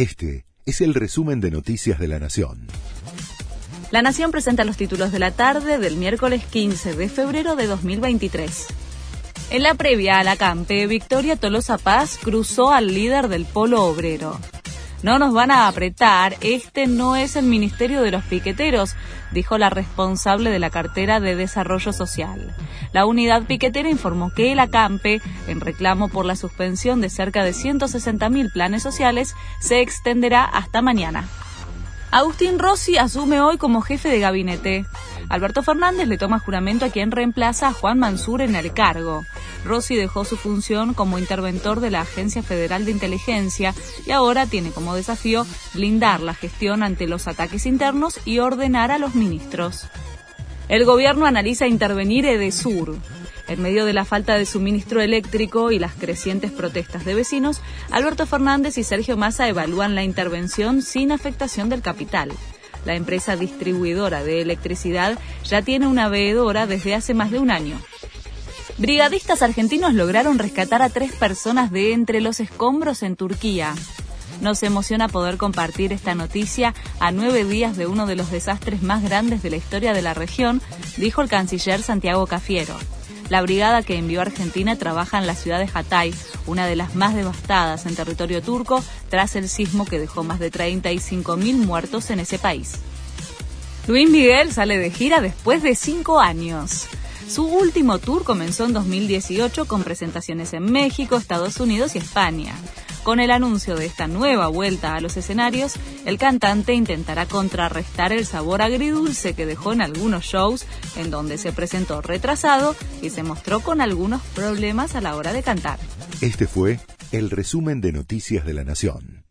Este es el resumen de Noticias de la Nación. La Nación presenta los títulos de la tarde del miércoles 15 de febrero de 2023. En la previa a la CAMPE, Victoria Tolosa Paz cruzó al líder del Polo Obrero. No nos van a apretar, este no es el Ministerio de los Piqueteros, dijo la responsable de la cartera de Desarrollo Social. La unidad piquetera informó que el ACAMPE, en reclamo por la suspensión de cerca de 160.000 planes sociales, se extenderá hasta mañana. Agustín Rossi asume hoy como jefe de gabinete. Alberto Fernández le toma juramento a quien reemplaza a Juan Mansur en el cargo. Rossi dejó su función como interventor de la Agencia Federal de Inteligencia y ahora tiene como desafío blindar la gestión ante los ataques internos y ordenar a los ministros. El gobierno analiza intervenir Edesur. En medio de la falta de suministro eléctrico y las crecientes protestas de vecinos, Alberto Fernández y Sergio Massa evalúan la intervención sin afectación del capital. La empresa distribuidora de electricidad ya tiene una veedora desde hace más de un año. Brigadistas argentinos lograron rescatar a tres personas de entre los escombros en Turquía. Nos emociona poder compartir esta noticia a nueve días de uno de los desastres más grandes de la historia de la región, dijo el canciller Santiago Cafiero. La brigada que envió a Argentina trabaja en la ciudad de Hatay, una de las más devastadas en territorio turco, tras el sismo que dejó más de 35.000 muertos en ese país. Luis Miguel sale de gira después de cinco años. Su último tour comenzó en 2018 con presentaciones en México, Estados Unidos y España. Con el anuncio de esta nueva vuelta a los escenarios, el cantante intentará contrarrestar el sabor agridulce que dejó en algunos shows en donde se presentó retrasado y se mostró con algunos problemas a la hora de cantar. Este fue el resumen de Noticias de la Nación.